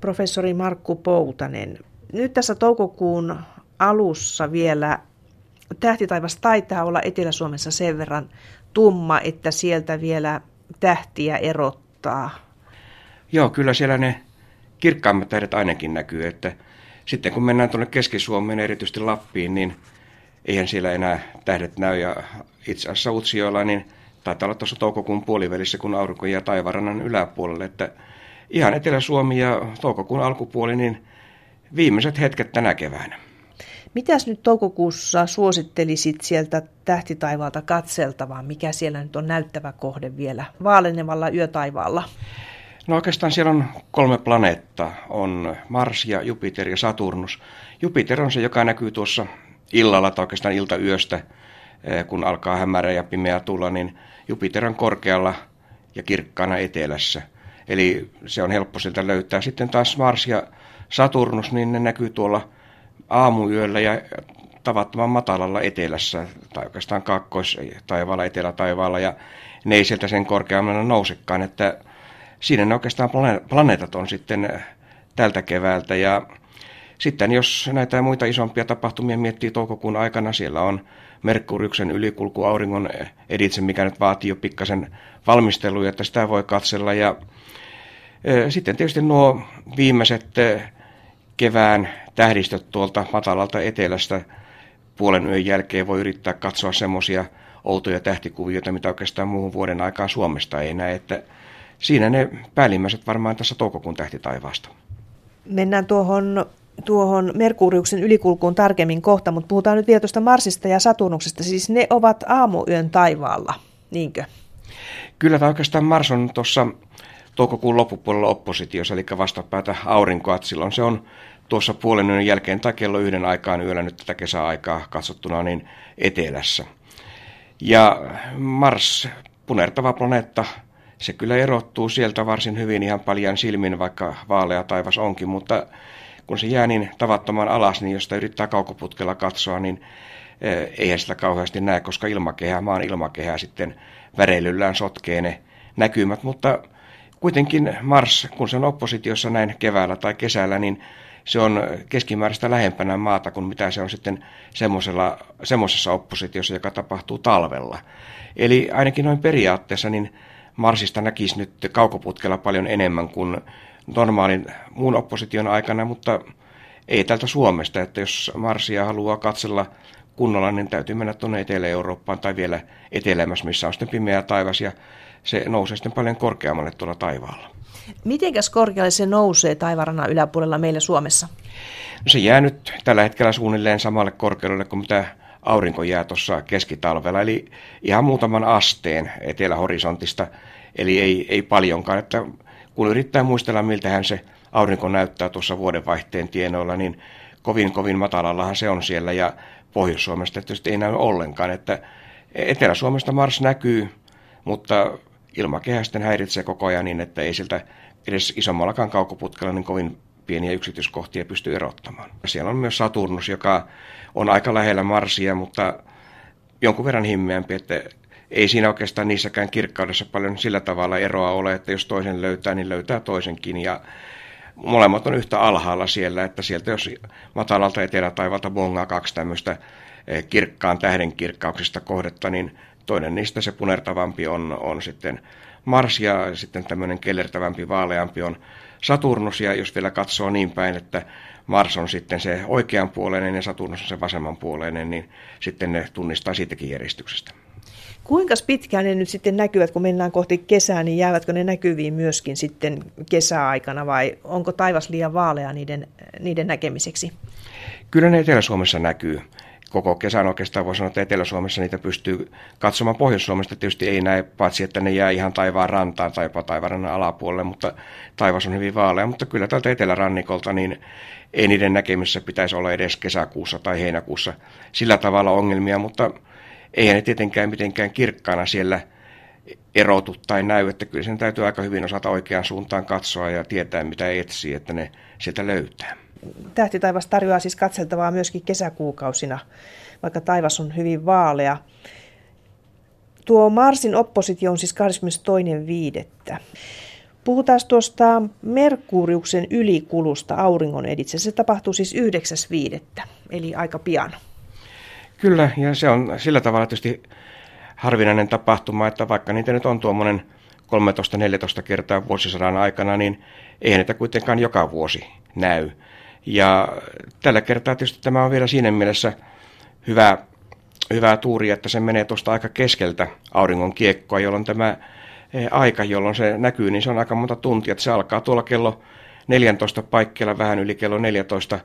Professori Markku Poutanen, nyt tässä toukokuun alussa vielä tähtitaivas taitaa olla Etelä-Suomessa sen verran tumma, että sieltä vielä tähtiä erottaa. Joo, kyllä siellä ne kirkkaammat tähdet ainakin näkyy, että sitten kun mennään tuonne Keski-Suomeen, erityisesti Lappiin, niin eihän siellä enää tähdet näy. Ja itse asiassa Utsjoella, niin taitaa olla tuossa toukokuun puolivälissä, kun aurinko jää taivarannan yläpuolelle, että ihan Etelä-Suomi ja toukokuun alkupuoli, niin viimeiset hetket tänä keväänä. Mitäs nyt toukokuussa suosittelisit sieltä tähtitaivaalta katseltavaa? Mikä siellä nyt on näyttävä kohde vielä vaalenevalla yötaivaalla? No oikeastaan siellä on kolme planeettaa. On Mars ja Jupiter ja Saturnus. Jupiter on se, joka näkyy tuossa illalla tai oikeastaan iltayöstä, eh, kun alkaa hämärä ja pimeä tulla, niin Jupiter on korkealla ja kirkkaana etelässä. Eli se on helppo sieltä löytää. Sitten taas Mars ja Saturnus, niin ne näkyy tuolla aamuyöllä ja tavattoman matalalla etelässä, tai oikeastaan kaakkois-taivaalla, etelä-taivaalla, ja ne ei sieltä sen korkeammalla nousekaan, että siinä ne oikeastaan planeetat on sitten tältä keväältä, ja sitten jos näitä muita isompia tapahtumia miettii toukokuun aikana, siellä on Merkuriuksen ylikulku auringon editse, mikä nyt vaatii jo pikkasen valmisteluja, että sitä voi katsella, ja sitten tietysti nuo viimeiset kevään tähdistöt tuolta matalalta etelästä puolen yön jälkeen voi yrittää katsoa semmoisia outoja tähtikuvioita, mitä oikeastaan muuhun vuoden aikaan Suomesta ei näe. Että siinä ne päällimmäiset varmaan tässä toukokuun tähtitaivaasta. Mennään tuohon, tuohon Merkuriuksen ylikulkuun tarkemmin kohta, mutta puhutaan nyt vielä tuosta Marsista ja Saturnuksesta. Siis ne ovat aamuyön taivaalla, niinkö? Kyllä, tämä oikeastaan Mars on tuossa toukokuun loppupuolella oppositiossa, eli vastapäätä aurinkoa, että silloin se on tuossa puolen yön jälkeen tai kello yhden aikaan yöllä nyt tätä kesäaikaa katsottuna niin etelässä. Ja Mars, punertava planeetta, se kyllä erottuu sieltä varsin hyvin ihan paljon silmin, vaikka vaalea taivas onkin, mutta kun se jää niin tavattoman alas, niin jos sitä yrittää kaukoputkella katsoa, niin eh, eihän sitä kauheasti näe, koska ilmakehä, maan ilmakehä sitten väreilyllään sotkee ne näkymät, mutta kuitenkin Mars, kun se on oppositiossa näin keväällä tai kesällä, niin se on keskimääräistä lähempänä maata kuin mitä se on sitten semmoisessa oppositiossa, joka tapahtuu talvella. Eli ainakin noin periaatteessa niin Marsista näkisi nyt kaukoputkella paljon enemmän kuin normaalin muun opposition aikana, mutta ei tältä Suomesta, että jos Marsia haluaa katsella kunnolla, niin täytyy mennä tuonne Etelä-Eurooppaan tai vielä etelämässä, missä on sitten pimeä taivas ja se nousee sitten paljon korkeammalle tuolla taivaalla. Mitenkäs korkealle se nousee taivarannan yläpuolella meillä Suomessa? No se jää nyt tällä hetkellä suunnilleen samalle korkeudelle kuin mitä aurinko jää tuossa keskitalvella, eli ihan muutaman asteen etelähorisontista, eli ei, ei paljonkaan. Että kun yrittää muistella, miltähän se aurinko näyttää tuossa vuodenvaihteen tienoilla, niin kovin kovin matalallahan se on siellä, ja Pohjois-Suomesta tietysti ei näy ollenkaan, että Etelä-Suomesta Mars näkyy, mutta ilmakehä sitten häiritsee koko ajan niin, että ei siltä edes isommallakaan kaukoputkella niin kovin pieniä yksityiskohtia pysty erottamaan. Siellä on myös Saturnus, joka on aika lähellä Marsia, mutta jonkun verran himmeämpi, että ei siinä oikeastaan niissäkään kirkkaudessa paljon sillä tavalla eroa ole, että jos toisen löytää, niin löytää toisenkin. Ja molemmat on yhtä alhaalla siellä, että sieltä jos matalalta etelätaivalta bongaa kaksi tämmöistä eh, kirkkaan tähden kirkkauksista kohdetta, niin Toinen niistä se punertavampi on, on sitten Mars ja sitten tämmöinen kellertävämpi, vaaleampi on Saturnus. Ja jos vielä katsoo niin päin, että Mars on sitten se oikeanpuoleinen ja Saturnus on se vasemmanpuoleinen, niin sitten ne tunnistaa siitäkin järjestyksestä. Kuinka pitkään ne nyt sitten näkyvät, kun mennään kohti kesää, niin jäävätkö ne näkyviin myöskin sitten kesäaikana vai onko taivas liian vaalea niiden, niiden näkemiseksi? Kyllä ne Etelä-Suomessa näkyy koko kesän oikeastaan voi sanoa, että Etelä-Suomessa niitä pystyy katsomaan. Pohjois-Suomesta tietysti ei näe, paitsi että ne jää ihan taivaan rantaan tai jopa taivaanrannan alapuolelle, mutta taivas on hyvin vaalea. Mutta kyllä tältä etelärannikolta niin ei niiden näkemisessä pitäisi olla edes kesäkuussa tai heinäkuussa sillä tavalla ongelmia, mutta eihän ne tietenkään mitenkään kirkkaana siellä erotu tai näy, että kyllä sen täytyy aika hyvin osata oikeaan suuntaan katsoa ja tietää mitä etsii, että ne sieltä löytää. Tähtitaivas tarjoaa siis katseltavaa myöskin kesäkuukausina, vaikka taivas on hyvin vaalea. Tuo Marsin oppositio on siis 22.5. Puhutaan tuosta Merkuriuksen ylikulusta auringon editse. Se tapahtuu siis 9.5. eli aika pian. Kyllä, ja se on sillä tavalla tietysti harvinainen tapahtuma, että vaikka niitä nyt on tuommoinen 13-14 kertaa vuosisadan aikana, niin eihän niitä kuitenkaan joka vuosi näy. Ja tällä kertaa tietysti tämä on vielä siinä mielessä hyvä, hyvä tuuri, että se menee tuosta aika keskeltä auringon kiekkoa, jolloin tämä eh, aika, jolloin se näkyy, niin se on aika monta tuntia. Että se alkaa tuolla kello 14 paikkeilla vähän yli kello 14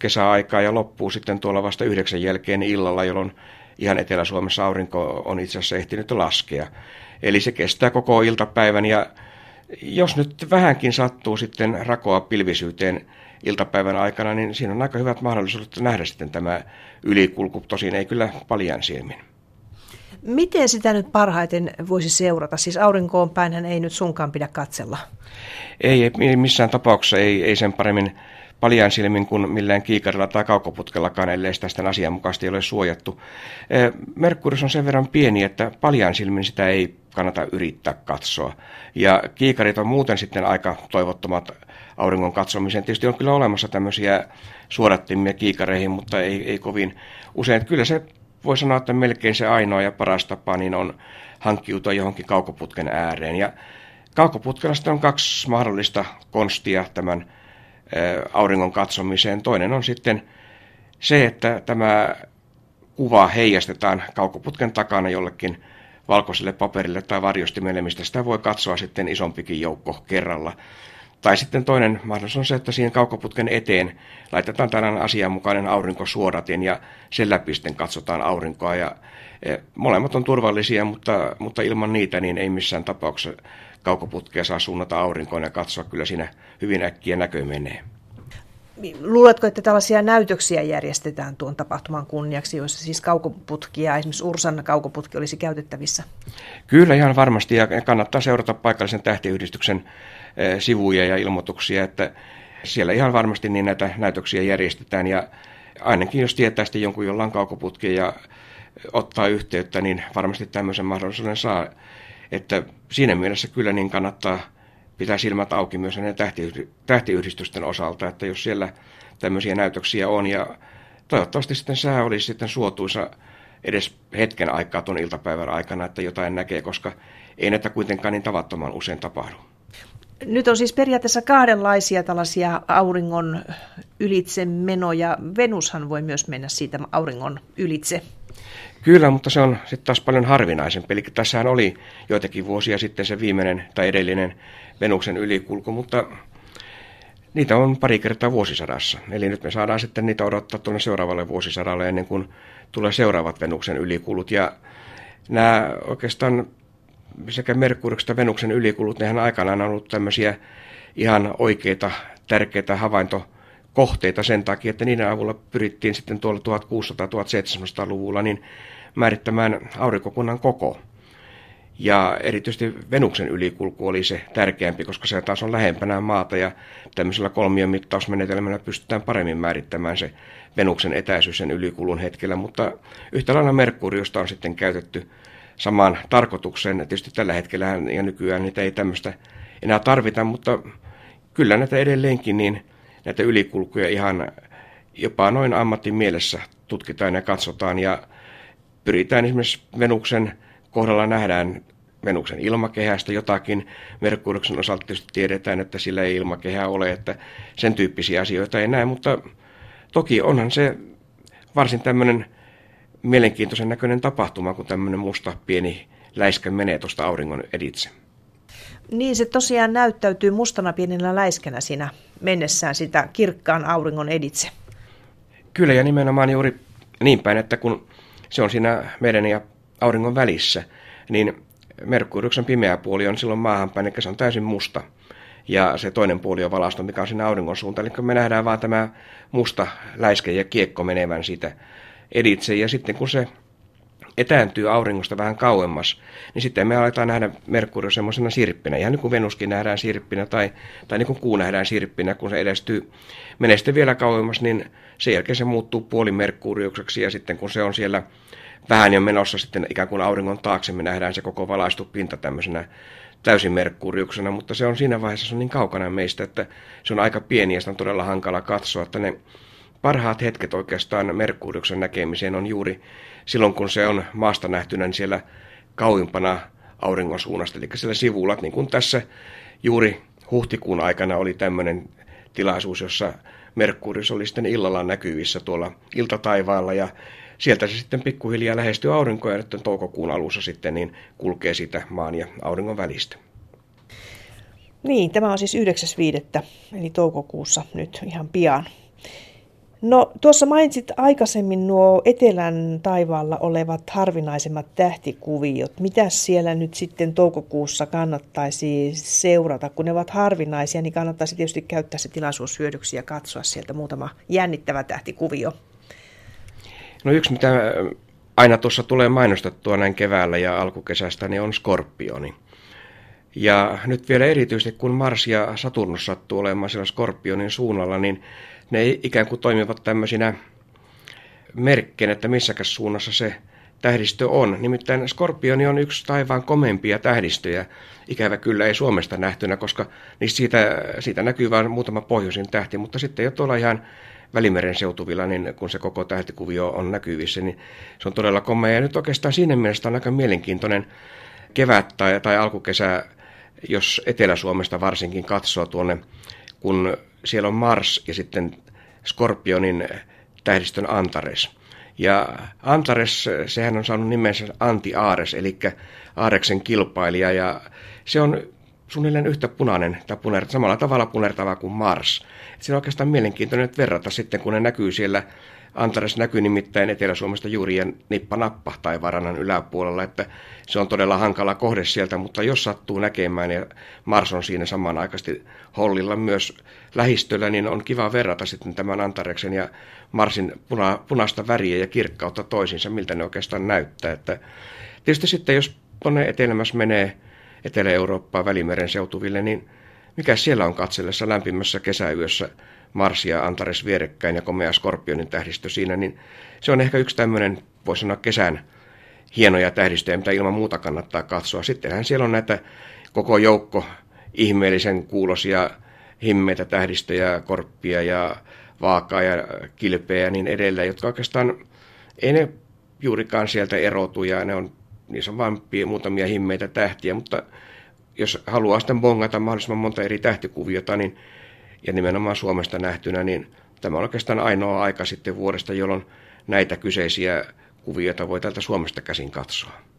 kesäaikaa ja loppuu sitten tuolla vasta yhdeksän jälkeen illalla, jolloin ihan Etelä-Suomessa aurinko on itse asiassa ehtinyt laskea. Eli se kestää koko iltapäivän ja jos nyt vähänkin sattuu sitten rakoa pilvisyyteen iltapäivän aikana, niin siinä on aika hyvät mahdollisuudet nähdä sitten tämä ylikulku, tosin ei kyllä paljon silmin. Miten sitä nyt parhaiten voisi seurata? Siis aurinkoon päinhän ei nyt sunkaan pidä katsella. Ei, ei missään tapauksessa ei, ei sen paremmin paljain silmin kuin millään kiikarilla tai kaukoputkellakaan, ellei sitä sitten asianmukaisesti ole suojattu. Merkurius on sen verran pieni, että paljain silmin sitä ei kannata yrittää katsoa. Ja kiikarit on muuten sitten aika toivottomat auringon katsomiseen. Tietysti on kyllä olemassa tämmöisiä suodattimia kiikareihin, mutta ei, ei kovin usein. Kyllä se voi sanoa, että melkein se ainoa ja paras tapa niin on hankkiutua johonkin kaukoputken ääreen. Ja kaukoputkella on kaksi mahdollista konstia tämän auringon katsomiseen. Toinen on sitten se, että tämä kuva heijastetaan kaukoputken takana jollekin valkoiselle paperille tai varjostimelle, mistä sitä voi katsoa sitten isompikin joukko kerralla. Tai sitten toinen mahdollisuus on se, että siihen kaukoputken eteen laitetaan tällainen asianmukainen aurinkosuodatin ja sen läpi sitten katsotaan aurinkoa. Ja, e, molemmat on turvallisia, mutta, mutta ilman niitä niin ei missään tapauksessa kaukoputkea saa suunnata aurinkoon ja katsoa, kyllä siinä hyvin äkkiä näkö menee. Luuletko, että tällaisia näytöksiä järjestetään tuon tapahtuman kunniaksi, joissa siis kaukoputkia, esimerkiksi Ursan kaukoputki olisi käytettävissä? Kyllä ihan varmasti ja kannattaa seurata paikallisen tähtiyhdistyksen sivuja ja ilmoituksia, että siellä ihan varmasti niin näitä näytöksiä järjestetään ja ainakin jos tietää sitten jonkun, jolla on kaukoputki ja ottaa yhteyttä, niin varmasti tämmöisen mahdollisuuden saa. Että siinä mielessä kyllä niin kannattaa pitää silmät auki myös näiden tähtiyhdistysten osalta, että jos siellä tämmöisiä näytöksiä on ja toivottavasti sitten sää olisi sitten suotuisa edes hetken aikaa tuon iltapäivän aikana, että jotain näkee, koska ei näitä kuitenkaan niin tavattoman usein tapahdu. Nyt on siis periaatteessa kahdenlaisia tällaisia auringon ylitse menoja. Venushan voi myös mennä siitä auringon ylitse. Kyllä, mutta se on sitten taas paljon harvinaisempi. Eli tässähän oli joitakin vuosia sitten se viimeinen tai edellinen Venuksen ylikulku, mutta niitä on pari kertaa vuosisadassa. Eli nyt me saadaan sitten niitä odottaa tuonne seuraavalle vuosisadalle ennen kuin tulee seuraavat Venuksen ylikulut. Ja nämä oikeastaan sekä Merkuriksen että Venuksen ylikulut, nehän aikanaan on ollut tämmöisiä ihan oikeita, tärkeitä havaintokohteita sen takia, että niiden avulla pyrittiin sitten tuolla 1600-1700-luvulla niin määrittämään aurinkokunnan koko. Ja erityisesti Venuksen ylikulku oli se tärkeämpi, koska se taas on lähempänä maata ja tämmöisellä kolmion mittausmenetelmällä pystytään paremmin määrittämään se Venuksen etäisyys sen ylikulun hetkellä. Mutta yhtä lailla Merkuriosta on sitten käytetty samaan tarkoitukseen. Tietysti tällä hetkellä ja nykyään niitä ei tämmöistä enää tarvita, mutta kyllä näitä edelleenkin niin näitä ylikulkuja ihan jopa noin ammatin mielessä tutkitaan ja katsotaan ja pyritään esimerkiksi Venuksen kohdalla nähdään Venuksen ilmakehästä jotakin. Merkuriuksen osalta tietysti tiedetään, että sillä ei ilmakehää ole, että sen tyyppisiä asioita ei näe, mutta toki onhan se varsin tämmöinen mielenkiintoisen näköinen tapahtuma, kun tämmöinen musta pieni läiskä menee tuosta auringon editse. Niin, se tosiaan näyttäytyy mustana pienellä läiskänä siinä mennessään sitä kirkkaan auringon editse. Kyllä, ja nimenomaan juuri niin päin, että kun se on siinä meidän ja auringon välissä, niin Merkuriuksen pimeä puoli on silloin maahanpäin, eli se on täysin musta. Ja se toinen puoli on valaistu, mikä on siinä auringon suuntaan. Eli me nähdään vaan tämä musta läiske ja kiekko menevän siitä editse. Ja sitten kun se etääntyy auringosta vähän kauemmas, niin sitten me aletaan nähdä Merkurio semmoisena sirppinä. Ihan niin kuin Venuskin nähdään sirppinä tai, tai niin kuin kuu nähdään sirppinä, kun se edestyy, menee sitten vielä kauemmas, niin sen jälkeen se muuttuu puoli Merkuriukseksi ja sitten kun se on siellä vähän jo menossa sitten ikään kuin auringon taakse, me nähdään se koko valaistu pinta tämmöisenä täysin Merkuriuksena, mutta se on siinä vaiheessa se on niin kaukana meistä, että se on aika pieni ja sitä on todella hankala katsoa, että ne parhaat hetket oikeastaan Merkuriuksen näkemiseen on juuri silloin, kun se on maasta nähtynä niin siellä kauimpana auringon suunnasta, eli siellä sivulla, niin kuin tässä juuri huhtikuun aikana oli tämmöinen tilaisuus, jossa Merkurius oli sitten illalla näkyvissä tuolla iltataivaalla ja sieltä se sitten pikkuhiljaa lähestyy aurinkoa ja nyt toukokuun alussa sitten niin kulkee sitä maan ja auringon välistä. Niin, tämä on siis 9.5. eli toukokuussa nyt ihan pian. No tuossa mainitsit aikaisemmin nuo etelän taivaalla olevat harvinaisemmat tähtikuviot. Mitä siellä nyt sitten toukokuussa kannattaisi seurata? Kun ne ovat harvinaisia, niin kannattaisi tietysti käyttää se tilaisuus hyödyksi ja katsoa sieltä muutama jännittävä tähtikuvio. No yksi, mitä aina tuossa tulee mainostettua näin keväällä ja alkukesästä, niin on skorpioni. Ja nyt vielä erityisesti, kun Mars ja Saturnus sattuu olemaan siellä skorpionin suunnalla, niin ne ikään kuin toimivat tämmöisinä merkkeinä, että missäkäs suunnassa se tähdistö on. Nimittäin Skorpioni on yksi taivaan komempia tähdistöjä, ikävä kyllä ei Suomesta nähtynä, koska niistä siitä, siitä näkyy vain muutama pohjoisin tähti, mutta sitten jo tuolla ihan Välimeren seutuvilla, niin kun se koko tähtikuvio on näkyvissä, niin se on todella komea. Ja nyt oikeastaan siinä mielessä on aika mielenkiintoinen kevät tai, tai alkukesä, jos Etelä-Suomesta varsinkin katsoo tuonne, kun siellä on Mars ja sitten Skorpionin tähdistön Antares. Ja Antares, sehän on saanut nimensä Anti-Aares, eli Aareksen kilpailija, ja se on suunnilleen yhtä punainen tai punertava, samalla tavalla punertava kuin Mars. Siinä on oikeastaan mielenkiintoinen verrata sitten, kun ne näkyy siellä Antares näkyy nimittäin Etelä-Suomesta juuri ja nippa-nappa tai varannan yläpuolella, että se on todella hankala kohde sieltä, mutta jos sattuu näkemään ja Mars on siinä samanaikaisesti hollilla myös lähistöllä, niin on kiva verrata sitten tämän Antareksen ja Marsin puna, punaista väriä ja kirkkautta toisiinsa, miltä ne oikeastaan näyttää. Että tietysti sitten jos tuonne etelämässä menee Etelä-Eurooppaa Välimeren seutuville, niin mikä siellä on katsellessa lämpimässä kesäyössä Mars ja Antares vierekkäin ja komea Skorpionin tähdistö siinä, niin se on ehkä yksi tämmöinen, voisi sanoa kesän hienoja tähdistöjä, mitä ilman muuta kannattaa katsoa. Sittenhän siellä on näitä koko joukko ihmeellisen kuulosia himmeitä tähdistöjä, korppia ja vaakaa ja kilpeä ja niin edelleen, jotka oikeastaan ei ne juurikaan sieltä erotu ja ne on, niissä on vain muutamia himmeitä tähtiä, mutta jos haluaa sitten bongata mahdollisimman monta eri tähtikuviota, niin, ja nimenomaan Suomesta nähtynä, niin tämä on oikeastaan ainoa aika sitten vuodesta, jolloin näitä kyseisiä kuvioita voi täältä Suomesta käsin katsoa.